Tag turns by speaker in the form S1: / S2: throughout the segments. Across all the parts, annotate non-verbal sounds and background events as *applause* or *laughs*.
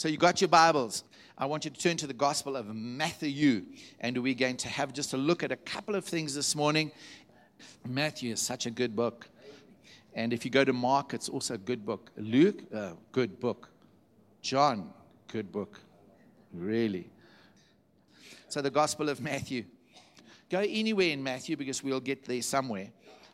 S1: So you got your Bibles. I want you to turn to the Gospel of Matthew, and we're going to have just a look at a couple of things this morning. Matthew is such a good book. And if you go to Mark, it's also a good book. Luke, uh, good book. John, good book. Really. So the Gospel of Matthew. Go anywhere in Matthew because we'll get there somewhere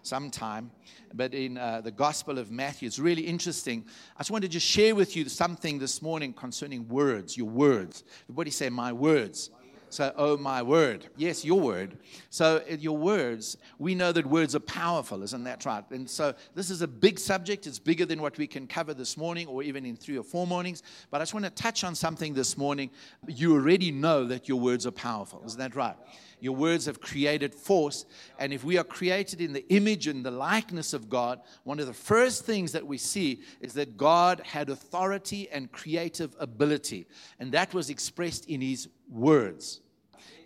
S1: sometime. But in uh, the Gospel of Matthew, it's really interesting. I just wanted to just share with you something this morning concerning words, your words. Everybody say, My words. So, oh, my word. Yes, your word. So, your words, we know that words are powerful, isn't that right? And so, this is a big subject. It's bigger than what we can cover this morning or even in three or four mornings. But I just want to touch on something this morning. You already know that your words are powerful, isn't that right? Your words have created force. And if we are created in the image and the likeness of God, one of the first things that we see is that God had authority and creative ability. And that was expressed in his words.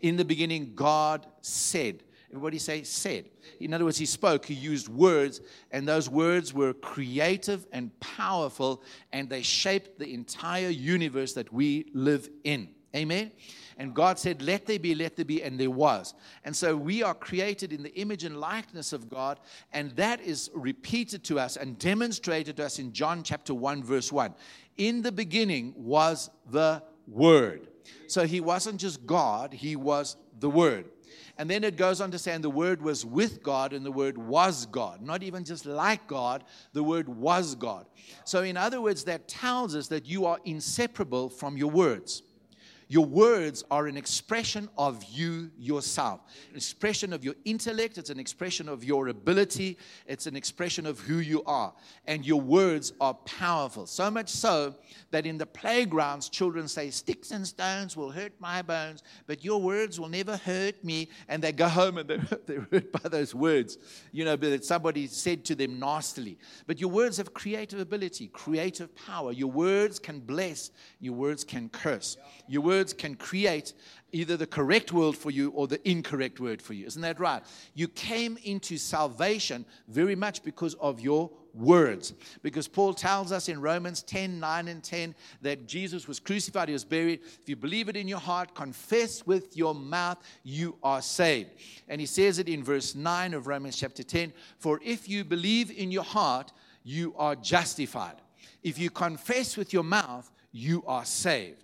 S1: In the beginning, God said. Everybody say said. In other words, he spoke, he used words, and those words were creative and powerful, and they shaped the entire universe that we live in. Amen. And God said, Let there be, let there be, and there was. And so we are created in the image and likeness of God, and that is repeated to us and demonstrated to us in John chapter 1, verse 1. In the beginning was the Word. So he wasn't just God, he was the Word. And then it goes on to say, and the Word was with God, and the Word was God. Not even just like God, the Word was God. So, in other words, that tells us that you are inseparable from your words. Your words are an expression of you yourself, an expression of your intellect, it's an expression of your ability, it's an expression of who you are. And your words are powerful. So much so that in the playgrounds, children say, Sticks and stones will hurt my bones, but your words will never hurt me. And they go home and they're, *laughs* they're hurt by those words, you know, that somebody said to them nastily. But your words have creative ability, creative power. Your words can bless, your words can curse. Your words words can create either the correct word for you or the incorrect word for you. Isn't that right? You came into salvation very much because of your words. Because Paul tells us in Romans 10 9 and 10 that Jesus was crucified, he was buried. If you believe it in your heart, confess with your mouth, you are saved. And he says it in verse 9 of Romans chapter 10 For if you believe in your heart, you are justified. If you confess with your mouth, you are saved.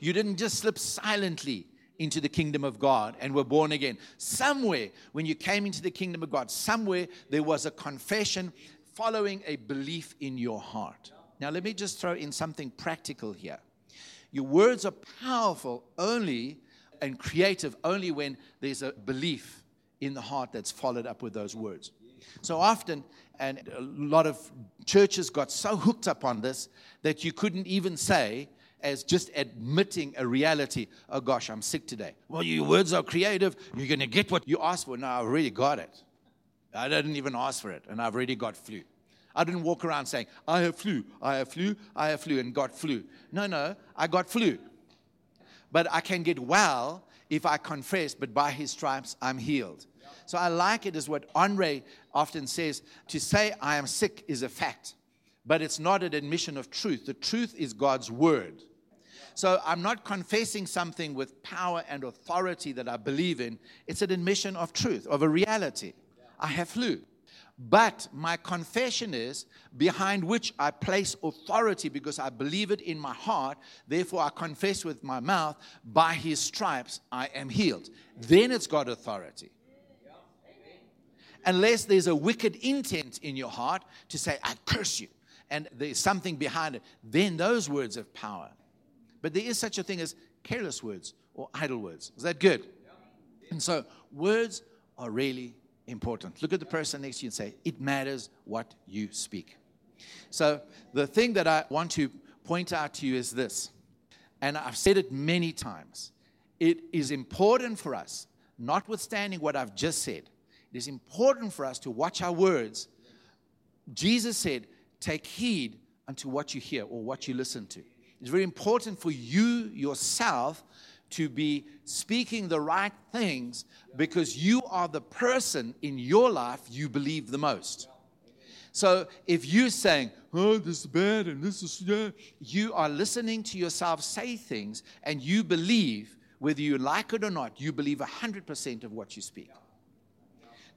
S1: You didn't just slip silently into the kingdom of God and were born again. Somewhere, when you came into the kingdom of God, somewhere there was a confession following a belief in your heart. Now, let me just throw in something practical here. Your words are powerful only and creative only when there's a belief in the heart that's followed up with those words. So often, and a lot of churches got so hooked up on this that you couldn't even say, as just admitting a reality. Oh gosh, I'm sick today. Well, your words are creative. You're going to get what you asked for. No, I've already got it. I didn't even ask for it, and I've already got flu. I didn't walk around saying, I have flu, I have flu, I have flu, and got flu. No, no, I got flu. But I can get well if I confess, but by his stripes I'm healed. So I like it as what Andre often says to say I am sick is a fact, but it's not an admission of truth. The truth is God's word. So I'm not confessing something with power and authority that I believe in. It's an admission of truth, of a reality. I have flu. But my confession is behind which I place authority because I believe it in my heart. Therefore, I confess with my mouth, by his stripes I am healed. Then it's got authority. Unless there's a wicked intent in your heart to say, I curse you, and there's something behind it, then those words have power. But there is such a thing as careless words or idle words. Is that good? And so words are really important. Look at the person next to you and say, It matters what you speak. So the thing that I want to point out to you is this, and I've said it many times. It is important for us, notwithstanding what I've just said, it is important for us to watch our words. Jesus said, Take heed unto what you hear or what you listen to. It's very important for you yourself to be speaking the right things because you are the person in your life you believe the most. So if you're saying, oh, this is bad and this is, yeah, you are listening to yourself say things and you believe, whether you like it or not, you believe 100% of what you speak.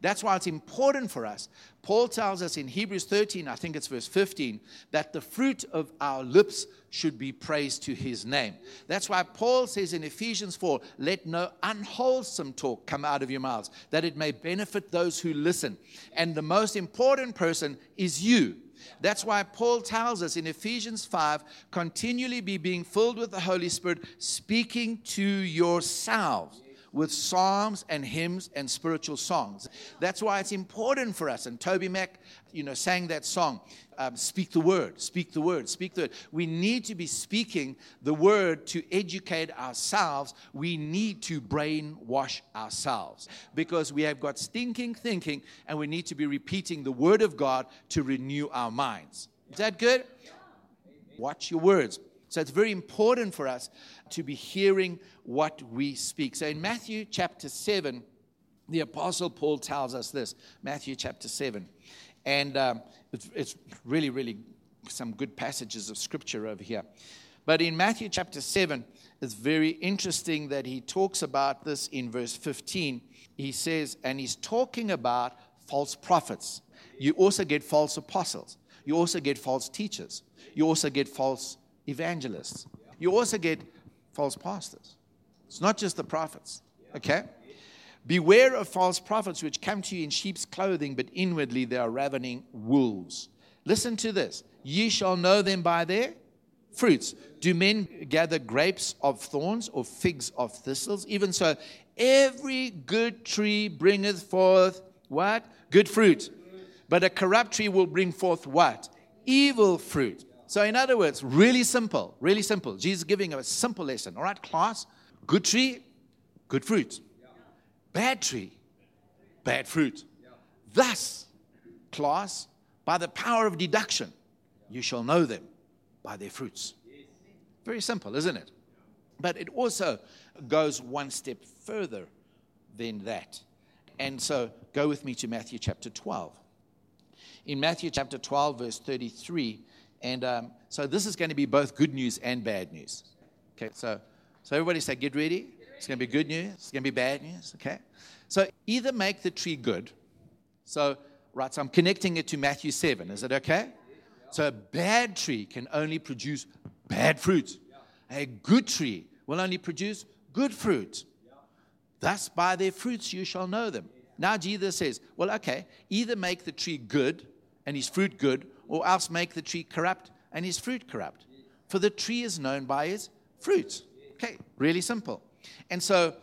S1: That's why it's important for us. Paul tells us in Hebrews 13, I think it's verse 15, that the fruit of our lips should be praised to his name. That's why Paul says in Ephesians 4, let no unwholesome talk come out of your mouths, that it may benefit those who listen. And the most important person is you. That's why Paul tells us in Ephesians 5 continually be being filled with the Holy Spirit, speaking to yourselves with psalms and hymns and spiritual songs. That's why it's important for us. And Toby Mac, you know, sang that song, um, speak the word, speak the word, speak the word. We need to be speaking the word to educate ourselves. We need to brainwash ourselves because we have got stinking thinking and we need to be repeating the word of God to renew our minds. Is that good? Watch your words. So it's very important for us to be hearing what we speak. So in Matthew chapter 7, the Apostle Paul tells us this Matthew chapter 7. And um, it's, it's really, really some good passages of scripture over here. But in Matthew chapter 7, it's very interesting that he talks about this in verse 15. He says, and he's talking about false prophets. You also get false apostles. You also get false teachers. You also get false evangelists. You also get false pastors. It's not just the prophets. Okay? Beware of false prophets which come to you in sheep's clothing, but inwardly they are ravening wolves. Listen to this. Ye shall know them by their fruits. Do men gather grapes of thorns or figs of thistles? Even so, every good tree bringeth forth what? Good fruit. But a corrupt tree will bring forth what? Evil fruit. So, in other words, really simple, really simple. Jesus giving a simple lesson. All right, class, good tree, good fruit. Bad tree, bad fruit. Thus, class, by the power of deduction, you shall know them by their fruits. Very simple, isn't it? But it also goes one step further than that. And so go with me to Matthew chapter 12. In Matthew chapter 12, verse 33, and um, so this is going to be both good news and bad news. Okay, so, so everybody say, get ready. It's going to be good news. It's going to be bad news. Okay, so either make the tree good. So, right, so I'm connecting it to Matthew 7. Is it okay? So a bad tree can only produce bad fruit. A good tree will only produce good fruit. Thus, by their fruits you shall know them. Now, Jesus says, well, okay, either make the tree good and his fruit good, or else make the tree corrupt and his fruit corrupt. For the tree is known by its fruits. Okay, really simple. And so,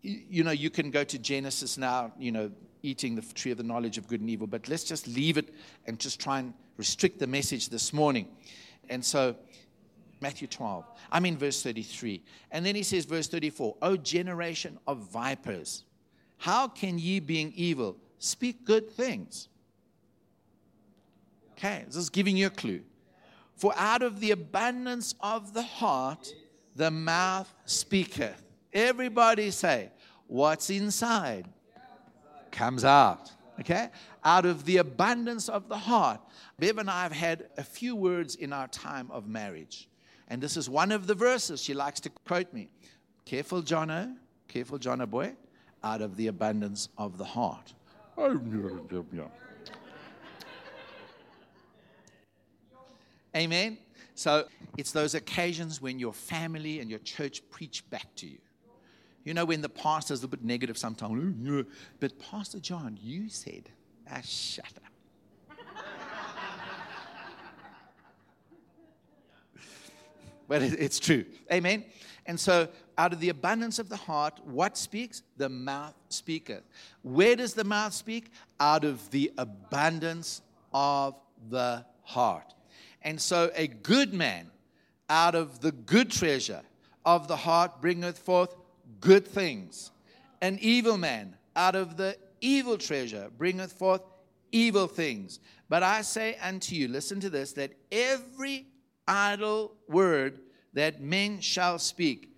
S1: you know, you can go to Genesis now, you know, eating the tree of the knowledge of good and evil, but let's just leave it and just try and restrict the message this morning. And so, Matthew 12, I'm in verse 33. And then he says, verse 34, O generation of vipers, how can ye, being evil, speak good things? Okay, this is giving you a clue. For out of the abundance of the heart, the mouth speaketh. Everybody say, What's inside comes out. Okay? Out of the abundance of the heart. Bev and I have had a few words in our time of marriage. And this is one of the verses she likes to quote me. Careful, Jono. Careful, Jono boy. Out of the abundance of the heart. Amen. So it's those occasions when your family and your church preach back to you. You know, when the pastor's a little bit negative sometimes, but Pastor John, you said, ah, shut up. *laughs* but it's true. Amen. And so, out of the abundance of the heart, what speaks? The mouth speaketh. Where does the mouth speak? Out of the abundance of the heart. And so a good man out of the good treasure of the heart bringeth forth good things. An evil man out of the evil treasure bringeth forth evil things. But I say unto you, listen to this, that every idle word that men shall speak,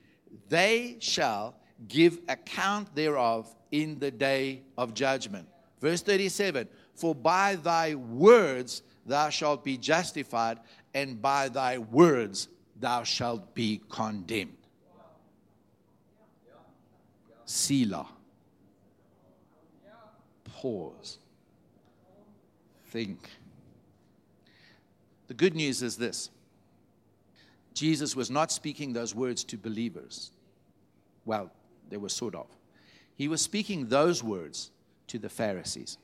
S1: they shall give account thereof in the day of judgment. Verse 37 For by thy words thou shalt be justified, and by thy words thou shalt be condemned. Selah. Pause. Think. The good news is this Jesus was not speaking those words to believers. Well, they were sort of. He was speaking those words to the Pharisees.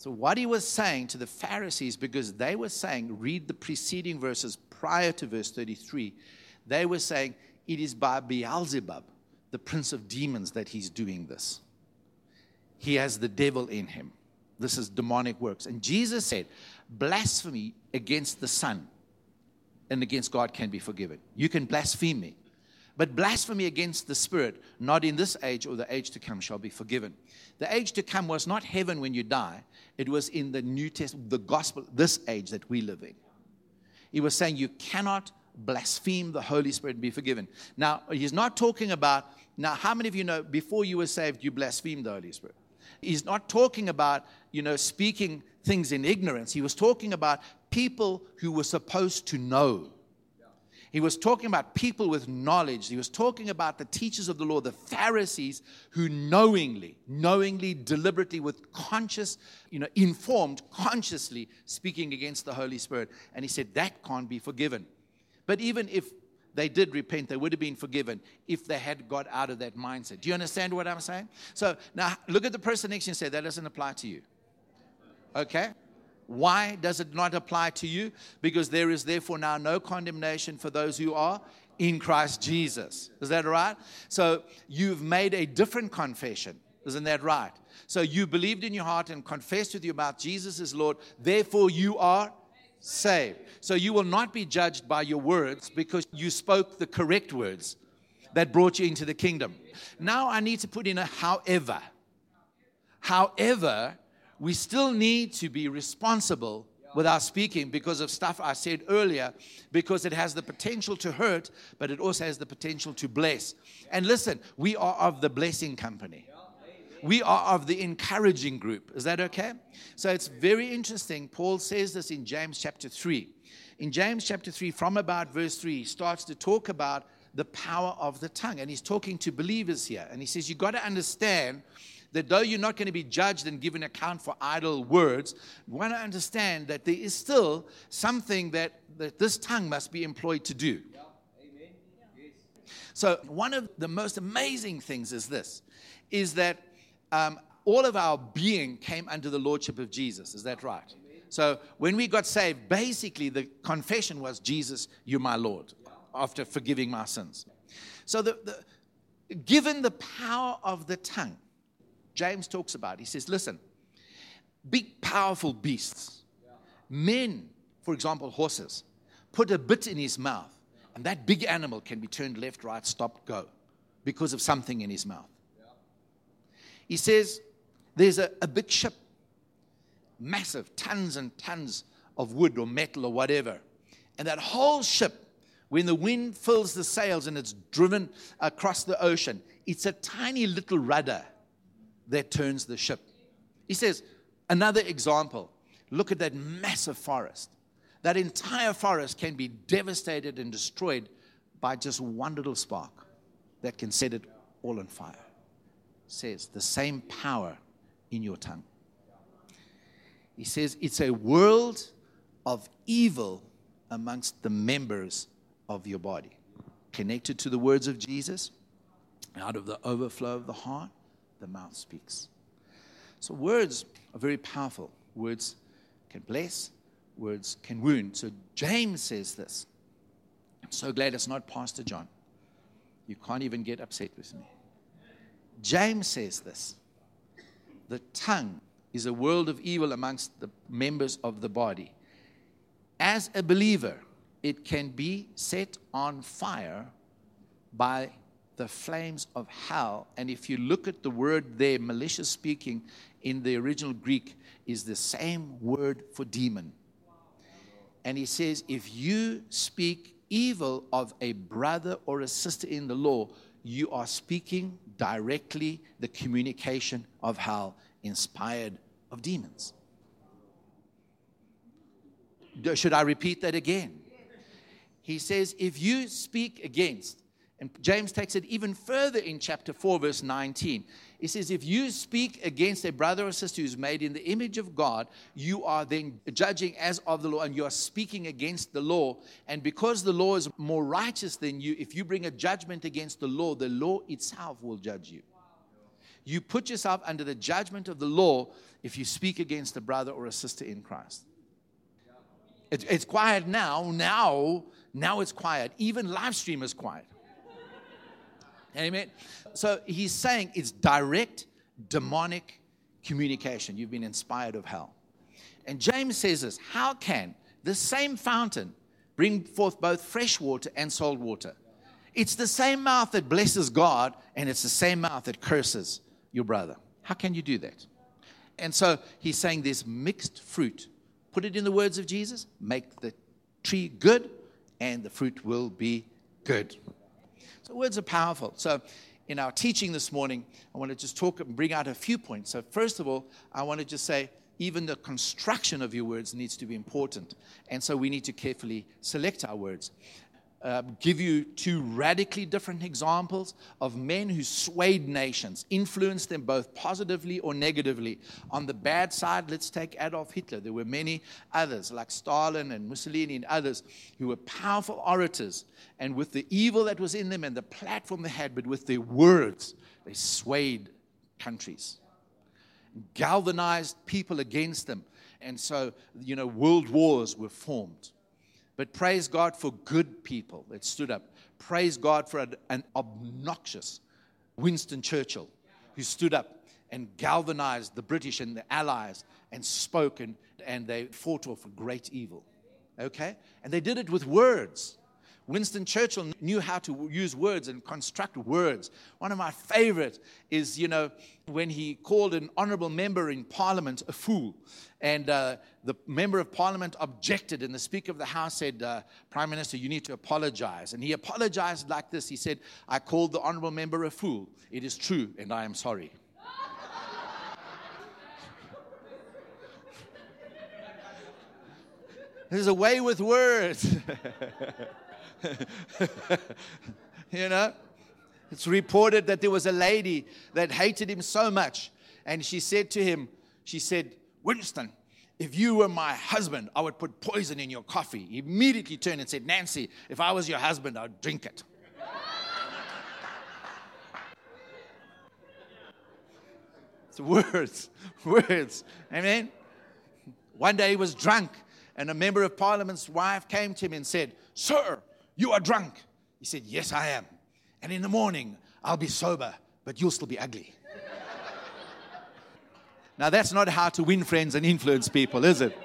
S1: So, what he was saying to the Pharisees, because they were saying, read the preceding verses prior to verse 33, they were saying, it is by Beelzebub, the prince of demons, that he's doing this. He has the devil in him. This is demonic works. And Jesus said, blasphemy against the Son and against God can be forgiven. You can blaspheme me. But blasphemy against the Spirit, not in this age or the age to come, shall be forgiven. The age to come was not heaven when you die, it was in the New Testament, the gospel, this age that we live in. He was saying you cannot blaspheme the Holy Spirit and be forgiven. Now, he's not talking about, now, how many of you know before you were saved, you blasphemed the Holy Spirit? He's not talking about, you know, speaking things in ignorance. He was talking about people who were supposed to know he was talking about people with knowledge. He was talking about the teachers of the law, the Pharisees, who knowingly, knowingly, deliberately, with conscious, you know, informed, consciously speaking against the Holy Spirit. And he said that can't be forgiven. But even if they did repent, they would have been forgiven if they had got out of that mindset. Do you understand what I'm saying? So now look at the person next to you and say, that doesn't apply to you. Okay? Why does it not apply to you? Because there is therefore now no condemnation for those who are in Christ Jesus. Is that right? So you've made a different confession. Isn't that right? So you believed in your heart and confessed with your mouth Jesus is Lord. Therefore you are saved. So you will not be judged by your words because you spoke the correct words that brought you into the kingdom. Now I need to put in a however. However, we still need to be responsible with our speaking because of stuff I said earlier, because it has the potential to hurt, but it also has the potential to bless. And listen, we are of the blessing company. We are of the encouraging group. Is that okay? So it's very interesting. Paul says this in James chapter 3. In James chapter 3, from about verse 3, he starts to talk about the power of the tongue. And he's talking to believers here. And he says, You've got to understand that though you're not going to be judged and given account for idle words, you want to understand that there is still something that, that this tongue must be employed to do. So, one of the most amazing things is this is that um, all of our being came under the lordship of Jesus. Is that right? So, when we got saved, basically the confession was, Jesus, you're my Lord, after forgiving my sins. So, the, the, given the power of the tongue, James talks about. He says, listen, big, powerful beasts, men, for example, horses, put a bit in his mouth, and that big animal can be turned left, right, stop, go because of something in his mouth. He says, there's a, a big ship, massive, tons and tons of wood or metal or whatever. And that whole ship, when the wind fills the sails and it's driven across the ocean, it's a tiny little rudder that turns the ship. He says, another example look at that massive forest. That entire forest can be devastated and destroyed by just one little spark that can set it all on fire. Says the same power in your tongue. He says it's a world of evil amongst the members of your body. Connected to the words of Jesus, out of the overflow of the heart, the mouth speaks. So words are very powerful. Words can bless, words can wound. So James says this. I'm so glad it's not Pastor John. You can't even get upset with me. James says this The tongue is a world of evil amongst the members of the body. As a believer, it can be set on fire by the flames of hell. And if you look at the word there, malicious speaking in the original Greek is the same word for demon. And he says, if you speak evil of a brother or a sister in the law, you are speaking directly the communication of hell inspired of demons. Should I repeat that again? He says, if you speak against, and James takes it even further in chapter 4, verse 19. He says, If you speak against a brother or sister who's made in the image of God, you are then judging as of the law and you are speaking against the law. And because the law is more righteous than you, if you bring a judgment against the law, the law itself will judge you. You put yourself under the judgment of the law if you speak against a brother or a sister in Christ. It, it's quiet now. Now, now it's quiet. Even live stream is quiet. Amen. So he's saying it's direct demonic communication. You've been inspired of hell. And James says this How can the same fountain bring forth both fresh water and salt water? It's the same mouth that blesses God, and it's the same mouth that curses your brother. How can you do that? And so he's saying there's mixed fruit. Put it in the words of Jesus make the tree good, and the fruit will be good. So words are powerful. So in our teaching this morning, I want to just talk and bring out a few points. So first of all, I want to just say even the construction of your words needs to be important. And so we need to carefully select our words uh, give you two radically different examples of men who swayed nations, influenced them both positively or negatively. On the bad side, let's take Adolf Hitler. There were many others, like Stalin and Mussolini and others, who were powerful orators. And with the evil that was in them and the platform they had, but with their words, they swayed countries, galvanized people against them. And so, you know, world wars were formed. But praise God for good people that stood up. Praise God for an, obnoxious Winston Churchill who stood up and galvanized the British and the Allies and spoke and, and they fought off a great evil. Okay? And they did it with words. Winston Churchill knew how to use words and construct words. One of my favorite is, you know, when he called an honorable member in parliament a fool. And uh, the member of parliament objected, and the Speaker of the House said, uh, Prime Minister, you need to apologize. And he apologized like this He said, I called the honorable member a fool. It is true, and I am sorry. *laughs* There's a way with words. *laughs* *laughs* you know? It's reported that there was a lady that hated him so much. And she said to him, She said, Winston, if you were my husband, I would put poison in your coffee. He immediately turned and said, Nancy, if I was your husband, I'd drink it. it's words, *laughs* words. Amen. One day he was drunk, and a member of parliament's wife came to him and said, Sir, you are drunk. He said, Yes, I am. And in the morning, I'll be sober, but you'll still be ugly. now, that's not how to win friends and influence people, is it?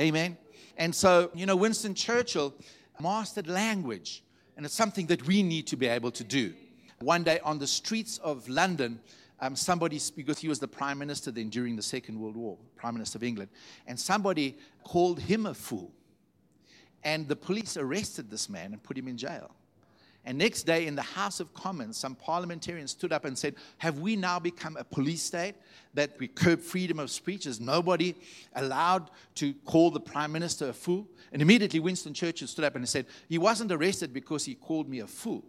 S1: Amen. And so, you know, Winston Churchill mastered language, and it's something that we need to be able to do. One day on the streets of London, um, somebody, because he was the prime minister then during the Second World War, prime minister of England, and somebody called him a fool. And the police arrested this man and put him in jail. And next day in the House of Commons, some parliamentarians stood up and said, Have we now become a police state that we curb freedom of speech? Is nobody allowed to call the prime minister a fool? And immediately Winston Churchill stood up and said, He wasn't arrested because he called me a fool.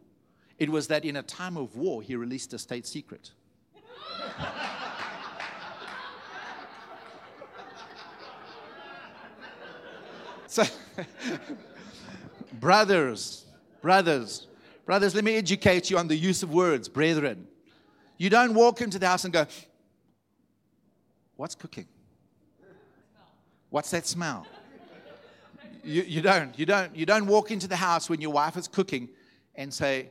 S1: It was that in a time of war, he released a state secret. *laughs* so. *laughs* brothers, brothers, brothers, let me educate you on the use of words, brethren. You don't walk into the house and go, What's cooking? What's that smell? You, you don't. You don't. You don't walk into the house when your wife is cooking and say,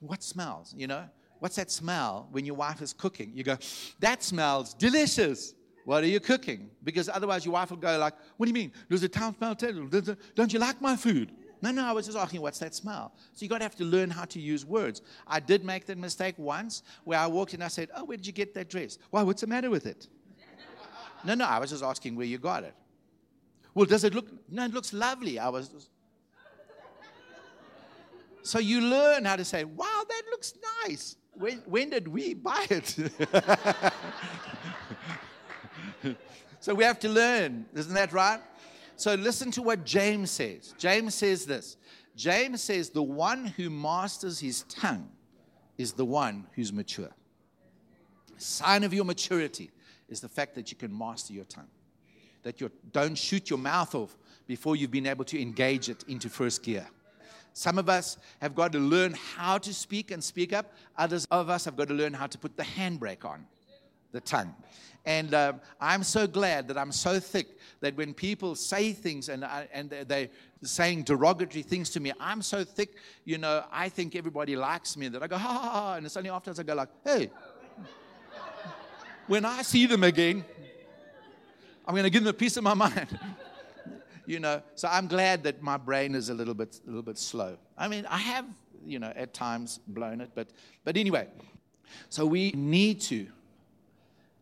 S1: What smells? You know, what's that smell when your wife is cooking? You go, That smells delicious. What are you cooking? Because otherwise your wife will go like, what do you mean? Does the town smell? Don't you like my food? No, no, I was just asking, what's that smell? So you got to have to learn how to use words. I did make that mistake once where I walked in and I said, oh, where did you get that dress? Why, what's the matter with it? no, no, I was just asking where you got it. Well, does it look, no, it looks lovely. I was so you learn how to say, wow, that looks nice. When, when did we buy it? *laughs* *laughs* so we have to learn. Isn't that right? So listen to what James says. James says this James says, The one who masters his tongue is the one who's mature. Sign of your maturity is the fact that you can master your tongue. That you don't shoot your mouth off before you've been able to engage it into first gear. Some of us have got to learn how to speak and speak up. Others of us have got to learn how to put the handbrake on the tongue. And uh, I'm so glad that I'm so thick that when people say things and, uh, and they're saying derogatory things to me, I'm so thick, you know, I think everybody likes me that I go, ha ha ha. And it's only afterwards I go, like, hey, when I see them again, I'm going to give them a piece of my mind. *laughs* you know, so I'm glad that my brain is a little bit, a little bit slow. I mean, I have, you know, at times blown it, but, but anyway. So we need to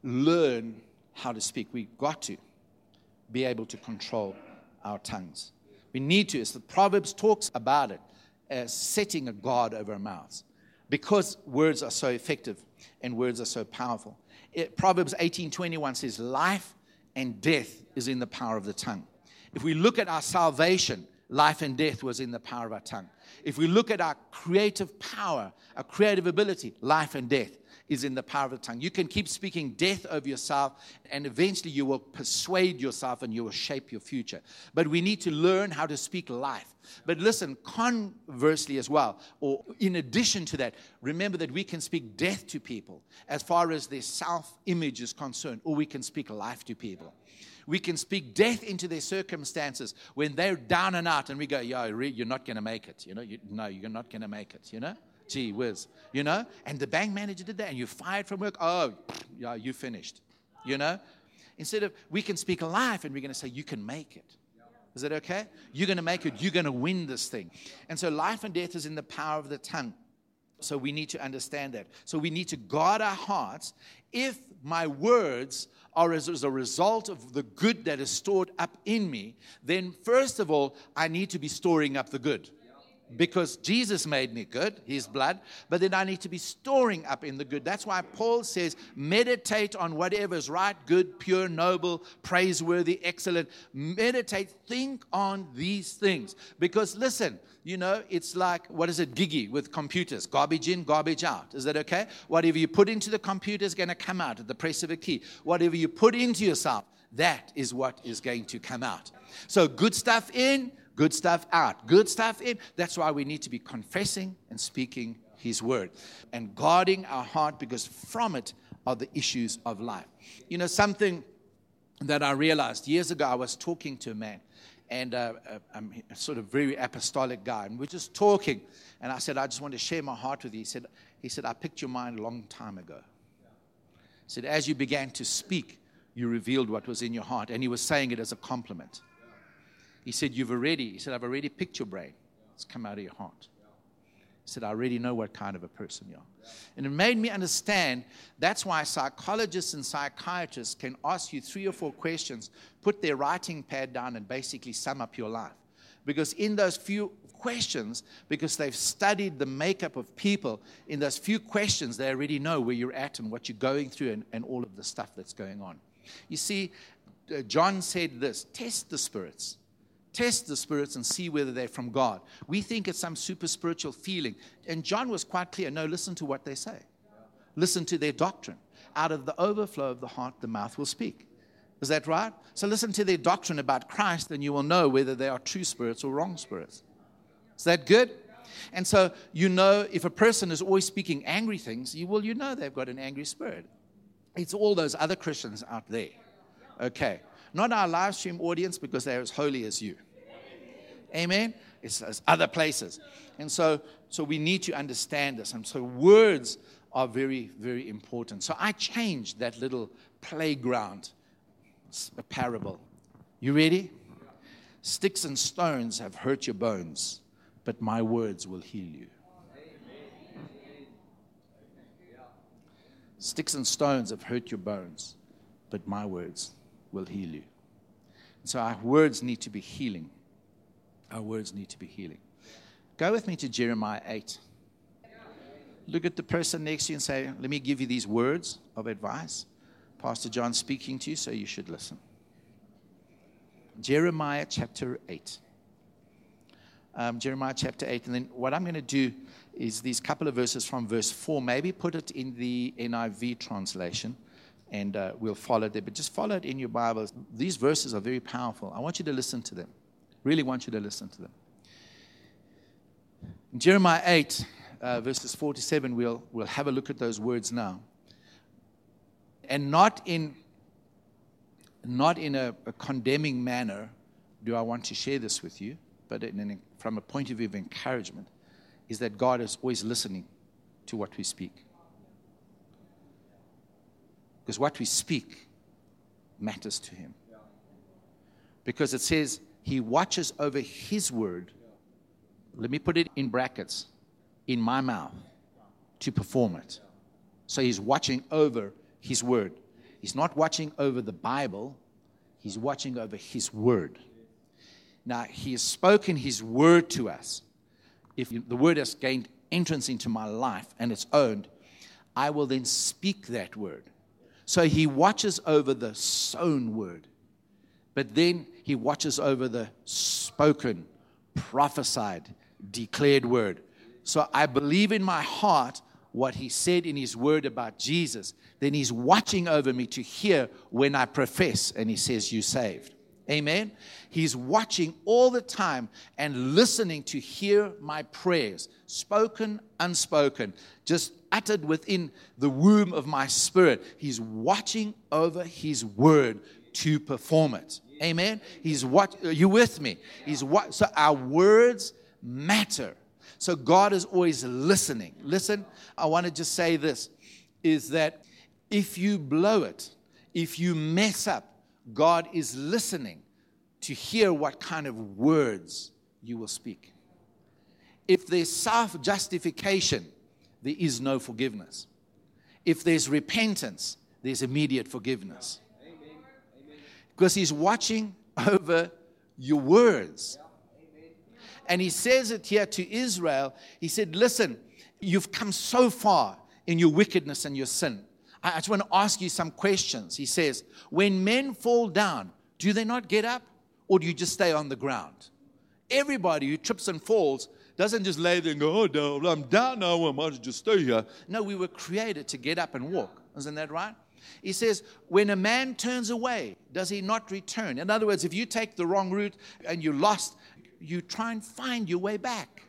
S1: learn how to speak. We've got to be able to control our tongues. We need to, as the Proverbs talks about it, as setting a guard over our mouths, because words are so effective and words are so powerful. It, Proverbs 18:21 says, "Life and death is in the power of the tongue." If we look at our salvation, life and death was in the power of our tongue. If we look at our creative power, our creative ability, life and death is in the power of the tongue. You can keep speaking death over yourself, and eventually you will persuade yourself and you will shape your future. But we need to learn how to speak life. But listen, conversely as well, or in addition to that, remember that we can speak death to people as far as their self image is concerned, or we can speak life to people. We can speak death into their circumstances when they're down and out, and we go, "Yo, you're not going to make it." You know, you, no, you're not going to make it. You know, Gee whiz, you know? And the bank manager did that, and you fired from work. Oh, yeah, you finished, you know? Instead of, we can speak life and we're going to say, you can make it. Is that okay? You're going to make it. You're going to win this thing. And so life and death is in the power of the tongue. So we need to understand that. So we need to guard our hearts. If my words are as, a result of the good that is stored up in me, then first of all, I need to be storing up the good because Jesus made me good, his blood, but then I need to be storing up in the good. That's why Paul says, meditate on whatever is right, good, pure, noble, praiseworthy, excellent. Meditate, think on these things. Because listen, you know, it's like, what is it, GIGO with computers? Garbage in, garbage out. Is that okay? Whatever you put into the computer is going to come out at the press of a key. Whatever you put into yourself, that is what is going to come out. So, good stuff in, good stuff out, good stuff in. That's why we need to be confessing and speaking His word and guarding our heart because from it are the issues of life. You know, something that I realized years ago, I was talking to a man, and uh, uh I'm a sort of very apostolic guy, and we're just talking. And I said, I just want to share my heart with you. He said, he said I picked your mind a long time ago. He said, as you began to speak, you revealed what was in your heart. And he was saying it as a compliment. He said, You've already, he said, I've already picked your brain. It's come out of your heart. He said, I already know what kind of a person you are. And it made me understand that's why psychologists and psychiatrists can ask you three or four questions, put their writing pad down, and basically sum up your life. Because in those few questions, because they've studied the makeup of people, in those few questions, they already know where you're at and what you're going through and, and all of the stuff that's going on. You see, uh, John said this test the spirits test the spirits and see whether they're from God. We think it's some super spiritual feeling. And John was quite clear no, listen to what they say, listen to their doctrine. Out of the overflow of the heart, the mouth will speak. Is that right? So listen to their doctrine about Christ, and you will know whether they are true spirits or wrong spirits. Is that good? And so you know if a person is always speaking angry things, you will you know they've got an angry spirit. It's all those other Christians out there. Okay. Not our live stream audience because they're as holy as you. Amen? It's, it's other places. And so, so we need to understand this. And so words are very, very important. So I changed that little playground parable. You ready? Sticks and stones have hurt your bones, but my words will heal you. Sticks and stones have hurt your bones, but my words will heal you. So our words need to be healing. Our words need to be healing. Go with me to Jeremiah 8. Look at the person next to you and say, Let me give you these words of advice. Pastor John speaking to you, so you should listen. Jeremiah chapter 8. Um, Jeremiah chapter 8. And then what I'm going to do is these couple of verses from verse 4. Maybe put it in the NIV translation and uh, we'll follow it. But just follow it in your Bibles. These verses are very powerful. I want you to listen to them. Really want you to listen to them. In Jeremiah 8, uh, verses 47, we'll, we'll have a look at those words now. And not in, not in a, a condemning manner do I want to share this with you, but in, from a point of view of encouragement, is that God is always listening to what we speak. Because what we speak matters to Him. Because it says He watches over His word. Let me put it in brackets in my mouth to perform it. So He's watching over His word. He's not watching over the Bible, He's watching over His word. Now, He has spoken His word to us. If the word has gained entrance into my life and it's owned, I will then speak that word. So he watches over the sown word, but then he watches over the spoken, prophesied, declared word. So I believe in my heart what he said in his word about Jesus. Then he's watching over me to hear when I profess and he says, You saved. Amen. He's watching all the time and listening to hear my prayers, spoken, unspoken, just uttered within the womb of my spirit. He's watching over his word to perform it. Amen. He's what are you with me? He's what so our words matter. So God is always listening. Listen, I want to just say this is that if you blow it, if you mess up, God is listening to hear what kind of words you will speak. If there's self justification, there is no forgiveness. If there's repentance, there's immediate forgiveness. Because He's watching *laughs* over your words. And He says it here to Israel. He said, Listen, you've come so far in your wickedness and your sin. I just want to ask you some questions. He says, When men fall down, do they not get up? Or do you just stay on the ground? Everybody who trips and falls doesn't just lay there and go, Oh, no, I'm down now, I might just stay here. No, we were created to get up and walk. Isn't that right? He says, When a man turns away, does he not return? In other words, if you take the wrong route and you're lost, you try and find your way back.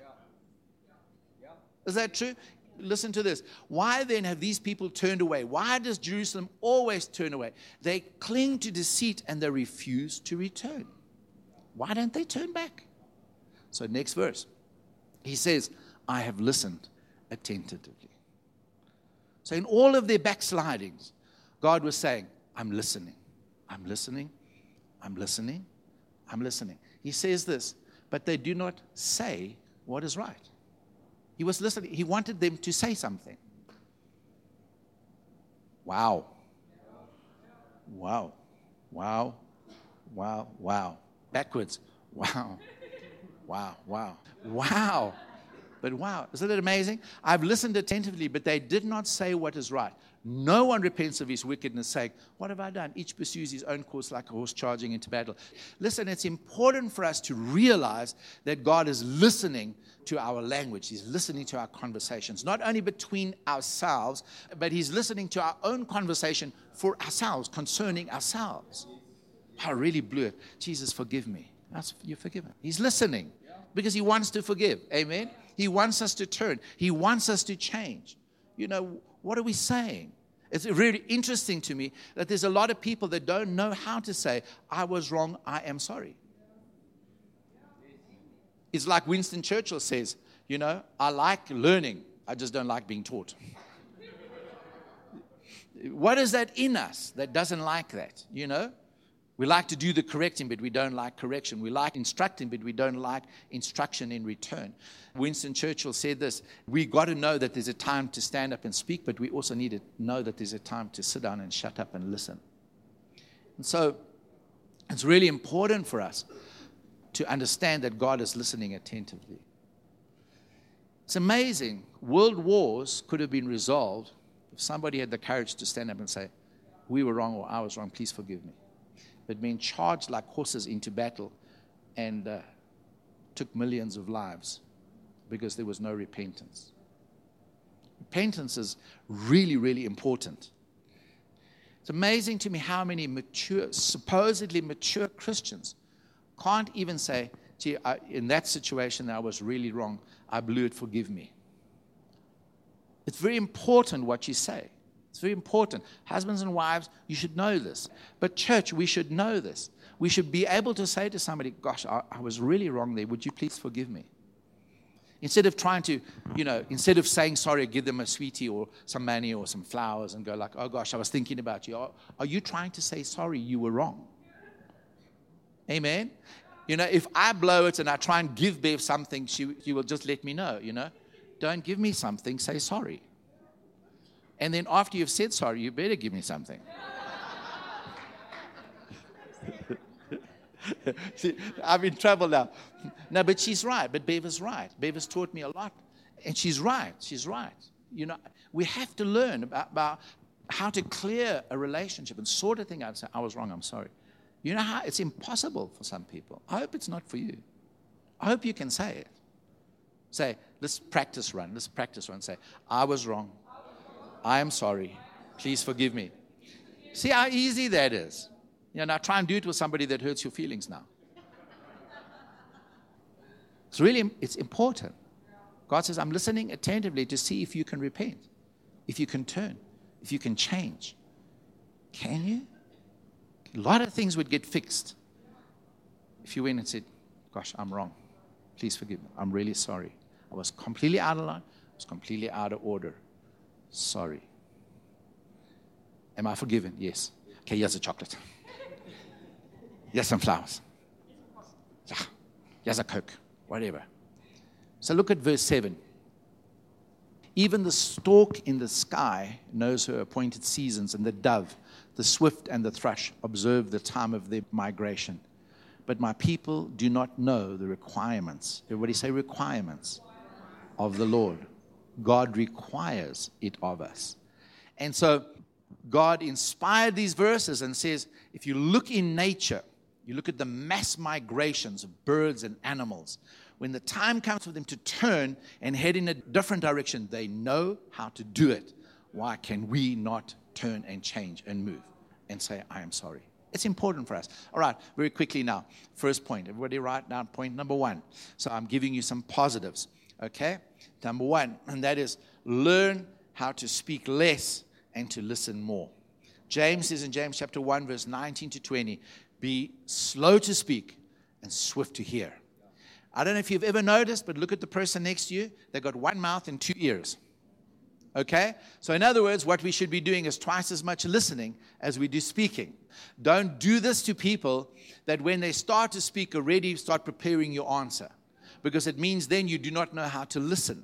S1: Is that true? listen to this. Why then have these people turned away? Why does Jerusalem always turn away? They cling to deceit and they refuse to return. Why don't they turn back? So, next verse. He says, I have listened attentively. So, in all of their backslidings, God was saying, I'm listening. I'm listening. I'm listening. I'm listening. He says this, but they do not say what is right. He was listening. He wanted them to say something. Wow. Wow. Wow. Wow. Wow. Backwards. Wow. Wow. Wow. Wow. But wow, isn't it amazing? I've listened attentively, but they did not say what is right. No one repents of his wickedness, saying, What have I done? Each pursues his own course like a horse charging into battle. Listen, it's important for us to realize that God is listening to our language. He's listening to our conversations, not only between ourselves, but He's listening to our own conversation for ourselves, concerning ourselves. I really blew it. Jesus, forgive me. That's, you're forgiven. He's listening because He wants to forgive. Amen. He wants us to turn, He wants us to change. You know, what are we saying? It's really interesting to me that there's a lot of people that don't know how to say, I was wrong, I am sorry. It's like Winston Churchill says, you know, I like learning, I just don't like being taught. what is that in us that doesn't like that, you know? We like to do the correcting, but we don't like correction. We like instructing, but we don't like instruction in return. Winston Churchill said this We got to know that there's a time to stand up and speak, but we also need to know that there's a time to sit down and shut up and listen. And so it's really important for us to understand that God is listening attentively. It's amazing. World wars could have been resolved if somebody had the courage to stand up and say, we were wrong or I was wrong, please forgive me. But men charged like horses into battle and uh, took millions of lives because there was no repentance. Repentance is really, really important. It's amazing to me how many mature, supposedly mature Christians can't even say, gee, I, in that situation, I was really wrong. I blew it, forgive me. It's very important what you say. It's very important. Husbands and wives, you should know this. But, church, we should know this. We should be able to say to somebody, Gosh, I, I was really wrong there. Would you please forgive me? Instead of trying to, you know, instead of saying sorry, give them a sweetie or some money or some flowers and go like, oh gosh, I was thinking about you. Are, are you trying to say sorry you were wrong? Amen. You know, if I blow it and I try and give Bev something, she, she will just let me know, you know. Don't give me something, say sorry. And then after you've said sorry, you better give me something. *laughs* See, I'm in trouble now. No, but she's right. But Bev is right. Bev has taught me a lot. And she's right. She's right. You know, we have to learn about, about how to clear a relationship and sort of thing out. Say, I was wrong. I'm sorry. You know how it's impossible for some people. I hope it's not for you. I hope you can say it. Say, let's practice run. Let's practice run. Say, I was wrong. I am sorry. Please forgive me. See how easy that is. You know, now try and do it with somebody that hurts your feelings now. It's really it's important. God says, I'm listening attentively to see if you can repent, if you can turn, if you can change. Can you? A lot of things would get fixed if you went and said, Gosh, I'm wrong. Please forgive me. I'm really sorry. I was completely out of line. I was completely out of order. Sorry. Am I forgiven? Yes. Okay, here's a chocolate. Here's some flowers. Yeah. Here's a Coke. Whatever. So look at verse 7. Even the stork in the sky knows her appointed seasons, and the dove, the swift, and the thrush observe the time of their migration. But my people do not know the requirements. Everybody say requirements of the Lord. God requires it of us. And so God inspired these verses and says, if you look in nature, you look at the mass migrations of birds and animals, when the time comes for them to turn and head in a different direction, they know how to do it. Why can we not turn and change and move and say, I am sorry? It's important for us. All right, very quickly now. First point. Everybody write down point number one. So I'm giving you some positives. Okay? Number one, and that is learn how to speak less and to listen more. James says in James chapter 1, verse 19 to 20, be slow to speak and swift to hear. I don't know if you've ever noticed, but look at the person next to you. They've got one mouth and two ears. Okay? So, in other words, what we should be doing is twice as much listening as we do speaking. Don't do this to people that when they start to speak already start preparing your answer because it means then you do not know how to listen.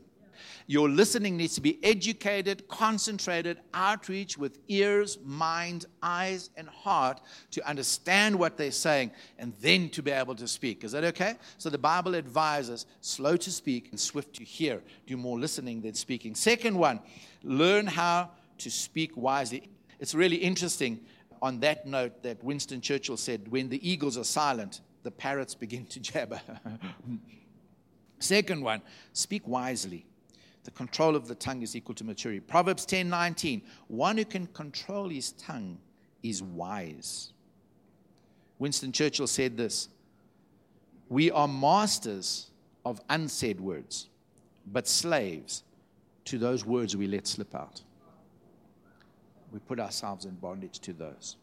S1: Your listening needs to be educated, concentrated, outreach with ears, mind, eyes, and heart to understand what they're saying and then to be able to speak. Is that okay? So the Bible advises slow to speak and swift to hear. Do more listening than speaking. Second one, learn how to speak wisely. It's really interesting on that note that Winston Churchill said when the eagles are silent, the parrots begin to jabber. *laughs* Second one, speak wisely. The control of the tongue is equal to maturity. Proverbs 10 19. One who can control his tongue is wise. Winston Churchill said this We are masters of unsaid words, but slaves to those words we let slip out. We put ourselves in bondage to those.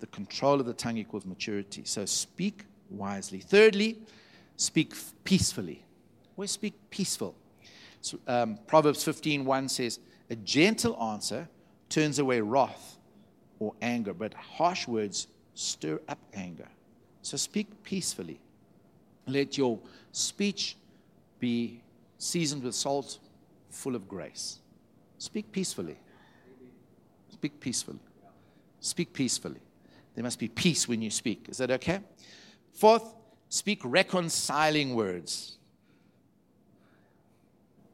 S1: The control of the tongue equals maturity. So speak wisely. Thirdly, speak peacefully. We speak peaceful. So, um, Proverbs 15:1 says, "A gentle answer turns away wrath or anger, but harsh words stir up anger." So speak peacefully. Let your speech be seasoned with salt, full of grace. Speak peacefully. Speak peacefully. Speak peacefully. There must be peace when you speak. Is that okay? Fourth, speak reconciling words.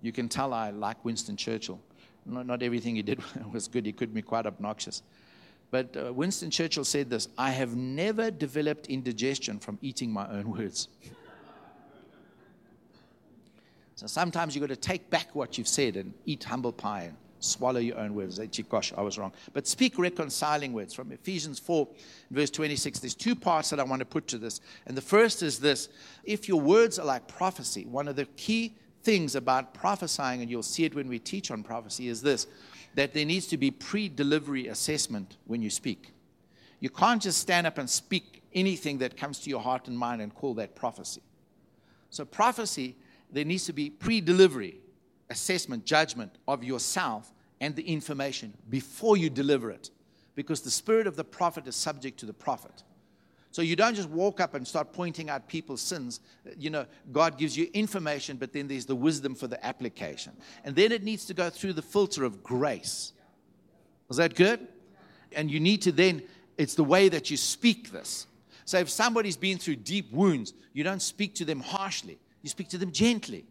S1: You can tell I like Winston Churchill. Not, not everything he did *laughs* was good, he could be quite obnoxious. But uh, Winston Churchill said this I have never developed indigestion from eating my own words. *laughs* so sometimes you've got to take back what you've said and eat humble pie and swallow your own words. Gosh, I was wrong. But speak reconciling words. From Ephesians 4, verse 26, there's two parts that I want to put to this. And the first is this if your words are like prophecy, one of the key things about prophesying, and you'll see it when we teach on prophecy, is this that there needs to be pre delivery assessment when you speak. You can't just stand up and speak anything that comes to your heart and mind and call that prophecy. So, prophecy, there needs to be pre delivery assessment, judgment of yourself and the information before you deliver it. Because the spirit of the prophet is subject to the prophet. So you don't just walk up and start pointing out people's sins. You know, God gives you information, but then there's the wisdom for the application. And then it needs to go through the filter of grace. Is that good? And you need to then, it's the way that you speak this. So if somebody's been through deep wounds, you don't speak to them harshly, you speak to them gently.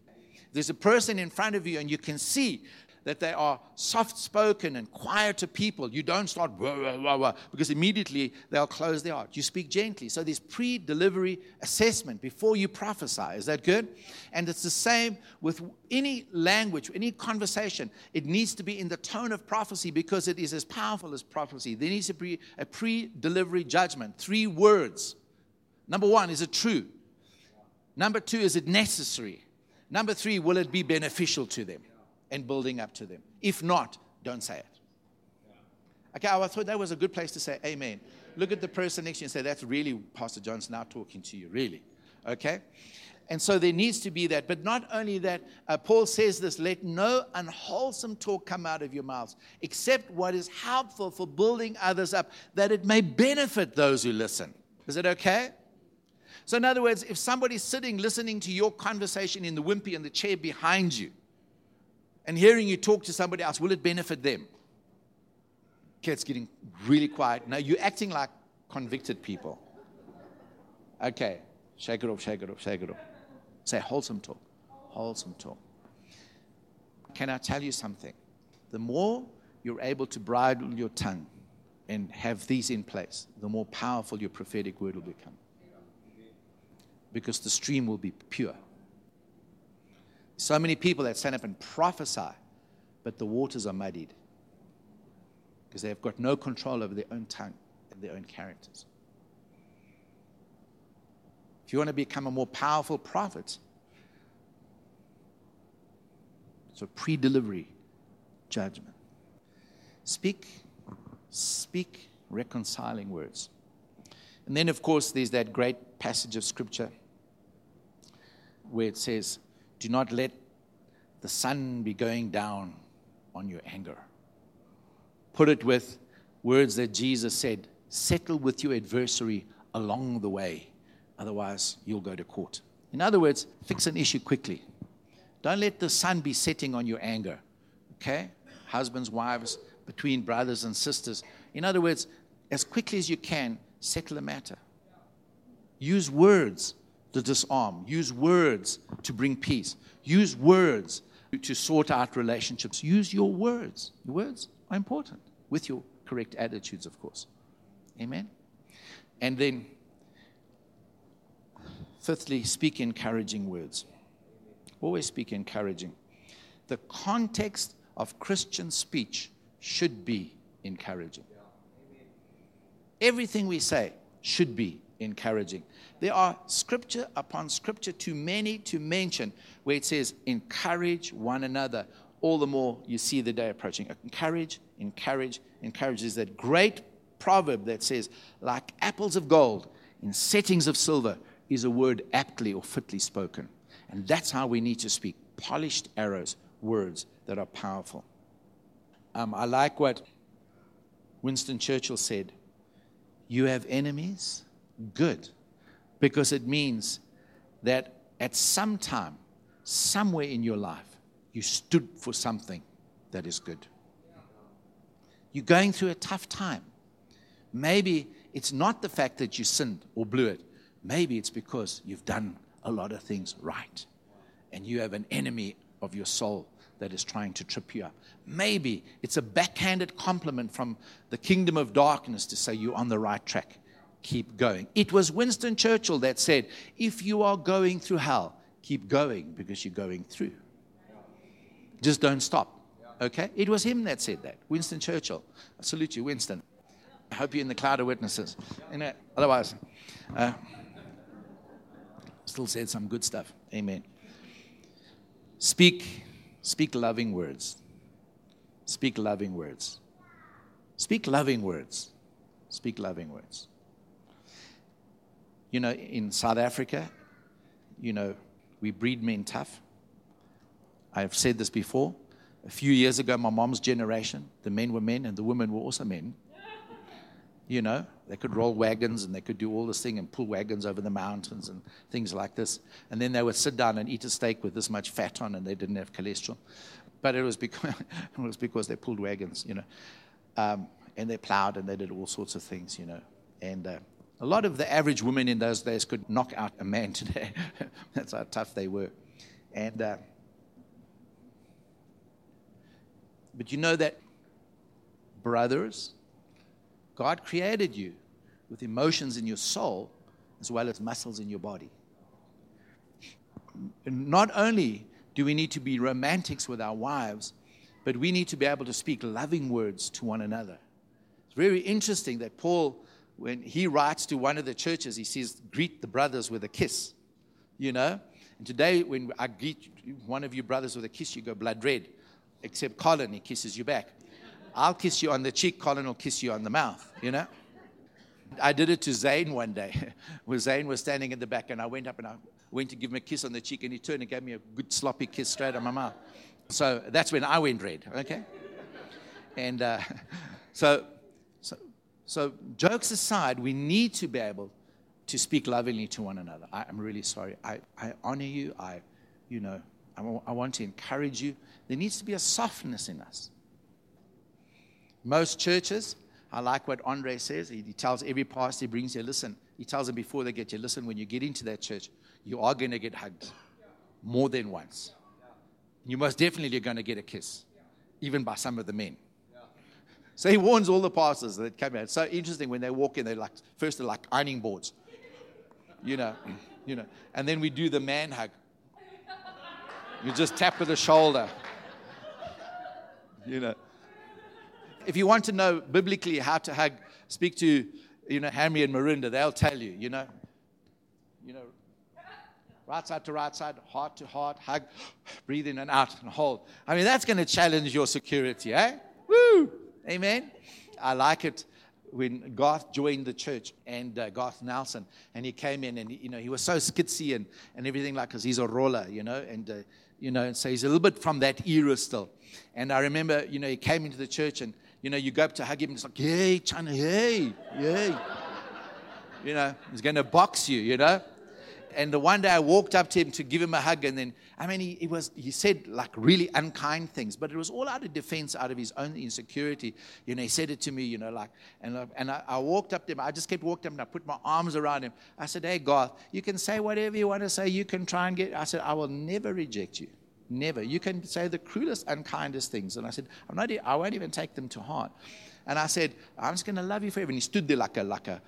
S1: There's a person in front of you, and you can see that they are soft spoken and quieter people. You don't start wah, wah, wah, because immediately they'll close their heart. You speak gently. So there's pre delivery assessment before you prophesy. Is that good? And it's the same with any language, any conversation. It needs to be in the tone of prophecy because it is as powerful as prophecy. There needs to be a pre delivery judgment. Three words. Number one, is it true? Number two, is it necessary? Number three, will it be beneficial to them? And building up to them. If not, don't say it. Okay, I thought that was a good place to say amen. Look at the person next to you and say, That's really Pastor John's now talking to you, really. Okay? And so there needs to be that. But not only that, uh, Paul says this let no unwholesome talk come out of your mouths, except what is helpful for building others up, that it may benefit those who listen. Is it okay? So, in other words, if somebody's sitting listening to your conversation in the wimpy in the chair behind you, and hearing you talk to somebody else, will it benefit them? Okay, it's getting really quiet. Now you're acting like convicted people. Okay, shake it off, shake it off, shake it off. Say wholesome talk, wholesome talk. Can I tell you something? The more you're able to bridle your tongue and have these in place, the more powerful your prophetic word will become. Because the stream will be pure. So many people that stand up and prophesy, but the waters are muddied because they've got no control over their own tongue and their own characters. If you want to become a more powerful prophet, so pre delivery judgment. Speak, speak reconciling words. And then, of course, there's that great passage of scripture where it says, do not let the sun be going down on your anger. Put it with words that Jesus said settle with your adversary along the way, otherwise, you'll go to court. In other words, fix an issue quickly. Don't let the sun be setting on your anger. Okay? Husbands, wives, between brothers and sisters. In other words, as quickly as you can, settle a matter. Use words to disarm. Use words to bring peace. Use words to sort out relationships. Use your words. Your words are important with your correct attitudes, of course. Amen. And then, fifthly, speak encouraging words. Always speak encouraging. The context of Christian speech should be encouraging. Everything we say should be encouraging. There are scripture upon scripture, too many to mention, where it says, encourage one another. All the more you see the day approaching. Encourage, encourage, encourage. Is that great proverb that says, like apples of gold in settings of silver, is a word aptly or fitly spoken. And that's how we need to speak polished arrows, words that are powerful. Um, I like what Winston Churchill said You have enemies? Good because it means that at some time, somewhere in your life, you stood for something that is good. You're going through a tough time. Maybe it's not the fact that you sinned or blew it. Maybe it's because you've done a lot of things right. And you have an enemy of your soul that is trying to trip you up. Maybe it's a backhanded compliment from the kingdom of darkness to say you're on the right track. Keep going. It was Winston Churchill that said, If you are going through hell, keep going because you're going through. Just don't stop. Okay? It was him that said that, Winston Churchill. I salute you, Winston. I hope you're in the cloud of witnesses. You know, otherwise, uh, still said some good stuff. Amen. Speak, speak loving words. Speak loving words. Speak loving words. Speak loving words. You know, in South Africa, you know, we breed men tough. I've said this before. A few years ago, my mom's generation, the men were men and the women were also men. You know, they could roll wagons and they could do all this thing and pull wagons over the mountains and things like this. And then they would sit down and eat a steak with this much fat on and they didn't have cholesterol. But it was because, *laughs* it was because they pulled wagons, you know. Um, and they plowed and they did all sorts of things, you know. And uh, a lot of the average women in those days could knock out a man *laughs* today. That's how tough they were. And, uh, but you know that brothers, God created you with emotions in your soul as well as muscles in your body. Not only do we need to be romantics with our wives, but we need to be able to speak loving words to one another. It's very interesting that Paul, when he writes to one of the churches, he says, Greet the brothers with a kiss. You know? And today, when I greet one of you brothers with a kiss, you go blood red, except Colin, he kisses you back. I'll kiss you on the cheek, Colin will kiss you on the mouth, you know? I did it to Zane one day, *laughs* where Zane was standing in the back, and I went up and I went to give him a kiss on the cheek, and he turned and gave me a good sloppy kiss straight on my mouth. So that's when I went red, okay? And uh, *laughs* so, so, so, jokes aside, we need to be able to speak lovingly to one another. I, am really sorry. I, I honor you. I, you know, I, I want to encourage you. There needs to be a softness in us. Most churches, I like what Andre says. He, he tells every pastor he brings you, listen, he tells them before they get you, listen, when you get into that church, you are going to get hugged more than once. You most definitely are going to get a kiss, even by some of the men. So he warns all the pastors that come out. It's so interesting when they walk in, they're like, first they're like ironing boards, you know, you know, and then we do the man hug. You just tap with the shoulder, you know. If you want to know biblically how to hug, speak to, you know, Hammy and Marinda. They'll tell you, you know. You know, right side to right side, heart to heart, hug, *gasps* breathe in and out and hold. I mean, that's going to challenge your security, eh? Woo! Amen. I like it when Garth joined the church and uh, Garth Nelson, and he came in and you know he was so skitsy and, and everything like because he's a roller, you know, and uh, you know, and so he's a little bit from that era still. And I remember, you know, he came into the church and you know, you go up to hug him, it's like, hey, China, hey, hey. you know, he's going to box you, you know. And the one day I walked up to him to give him a hug, and then, I mean, he, he was, he said like really unkind things, but it was all out of defense, out of his own insecurity. You know, he said it to me, you know, like, and, and I, I walked up to him, I just kept walking up and I put my arms around him. I said, hey, Garth, you can say whatever you want to say, you can try and get, I said, I will never reject you. Never. You can say the cruelest, unkindest things. And I said, I'm not, I won't even take them to heart. And I said, I'm just going to love you forever. And he stood there like a, like a,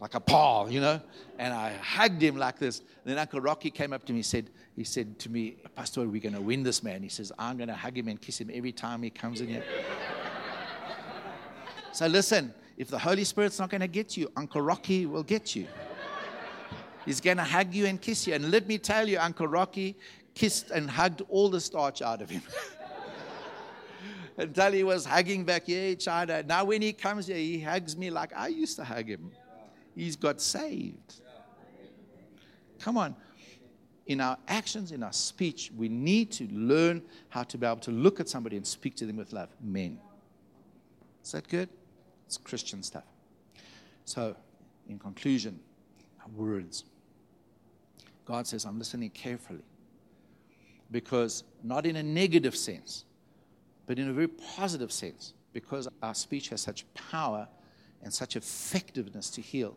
S1: like a paw, you know. And I hugged him like this. And then Uncle Rocky came up to me. Said, he said to me, Pastor, we're going to win this man. He says, I'm going to hug him and kiss him every time he comes in here. so listen, if the Holy Spirit's not going to get you, Uncle Rocky will get you. He's going to hug you and kiss you. And let me tell you, Uncle Rocky kissed and hugged all the starch out of him. *laughs* Until he was hugging back, yeah, China. Now, when he comes here, he hugs me like I used to hug him. He's got saved. Come on. In our actions, in our speech, we need to learn how to be able to look at somebody and speak to them with love. Men. Is that good? It's Christian stuff. So, in conclusion, our words. God says, I'm listening carefully because not in a negative sense, but in a very positive sense, because our speech has such power and such effectiveness to heal.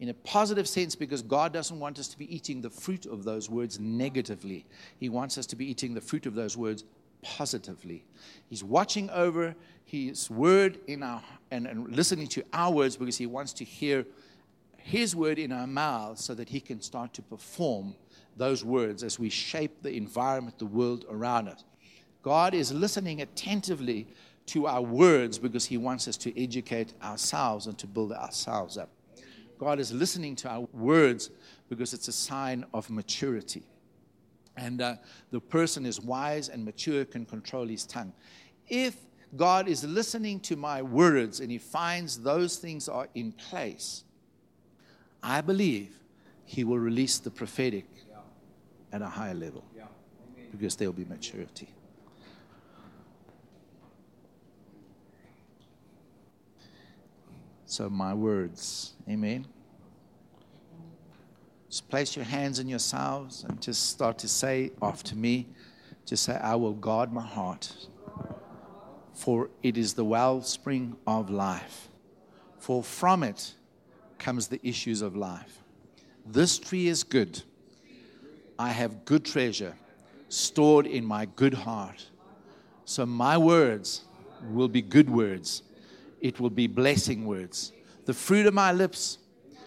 S1: In a positive sense, because God doesn't want us to be eating the fruit of those words negatively. He wants us to be eating the fruit of those words positively. He's watching over His word in our and, and listening to our words because He wants to hear His word in our mouths so that He can start to perform those words as we shape the environment, the world around us. God is listening attentively to our words because He wants us to educate ourselves and to build ourselves up. God is listening to our words because it's a sign of maturity. And uh, the person is wise and mature, can control his tongue. If God is listening to my words and he finds those things are in place, I believe he will release the prophetic at a higher level because there will be maturity. So, my words, amen. Just place your hands on yourselves and just start to say after me, just say, I will guard my heart, for it is the wellspring of life. For from it comes the issues of life. This tree is good. I have good treasure stored in my good heart. So my words will be good words, it will be blessing words. The fruit of my lips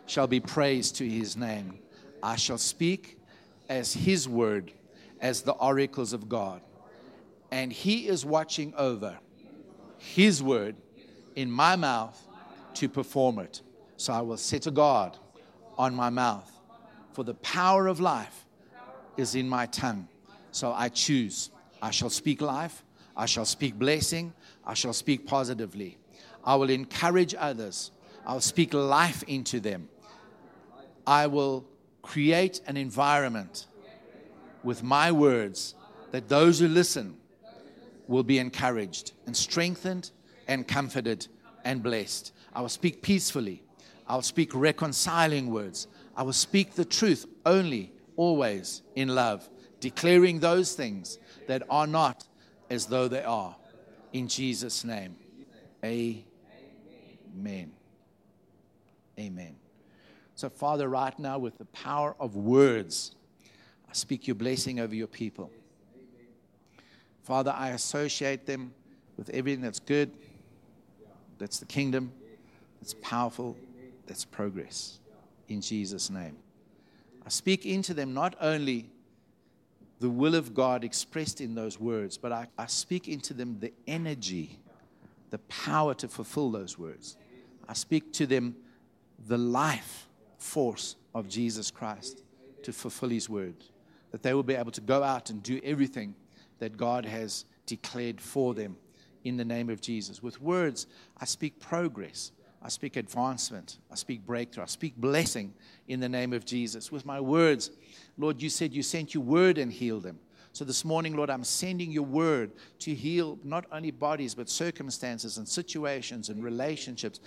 S1: shall be praise to his name. I shall speak as His word, as the oracles of God. And He is watching over His word in my mouth to perform it. So I will set a guard on my mouth, for the power of life is in my tongue. So I choose. I shall speak life, I shall speak blessing, I shall speak positively. I will encourage others, I'll speak life into them. I will create an environment with my words that those who listen will be encouraged and strengthened and comforted and blessed. I will speak peacefully. I'll speak reconciling words. I will speak the truth only, always in love, declaring those things that are not as though they are. In Jesus' name. Amen. Amen. Amen. So, Father, right now, with the power of words, I speak your blessing over your people. Father, I associate them with everything that's good, that's the kingdom, that's powerful, that's progress. In Jesus' name. I speak into them not only the will of God expressed in those words, but I, I speak into them the energy, the power to fulfill those words. I speak to them the life force of Jesus Christ to fulfill his word. That they will be able to go out and do everything that God has declared for them in the name of Jesus. With words, I speak progress. I speak advancement. I speak breakthrough. I speak blessing in the name of Jesus. With my words, Lord, you said you sent your word and healed them. So this morning, Lord, I'm sending your word to heal not only bodies, but circumstances and situations and relationships.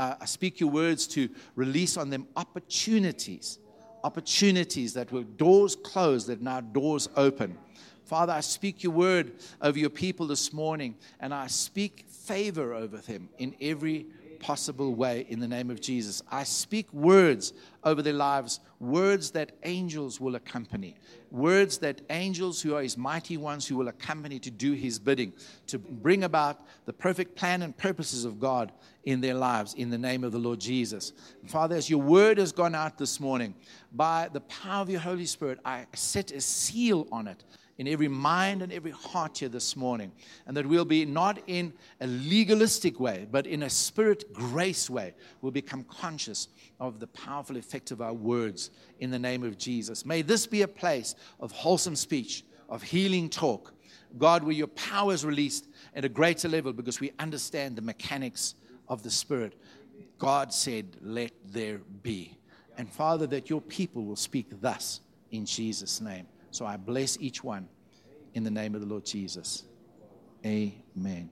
S1: I speak your words to release on them opportunities, opportunities that were doors closed, that now doors open. Father, I speak your word over your people this morning, and I speak favor over them in every possible way in the name of Jesus. I speak words over their lives, words that angels will accompany, words that angels who are his mighty ones who will accompany to do his bidding, to bring about the perfect plan and purposes of God in their lives in the name of the Lord Jesus. Father, as your word has gone out this morning, by the power of your Holy Spirit, I set a seal on it in every mind and every heart here this morning. And that we'll be not in a legalistic way, but in a spirit grace way. We'll become conscious of the powerful effect of our words in the name of Jesus. May this be a place of wholesome speech, of healing talk. God, where your power is released at a greater level because we understand the mechanics of the Spirit. God said, Let there be. And Father, that your people will speak thus in Jesus' name. So I bless each one in the name of the Lord Jesus. Amen.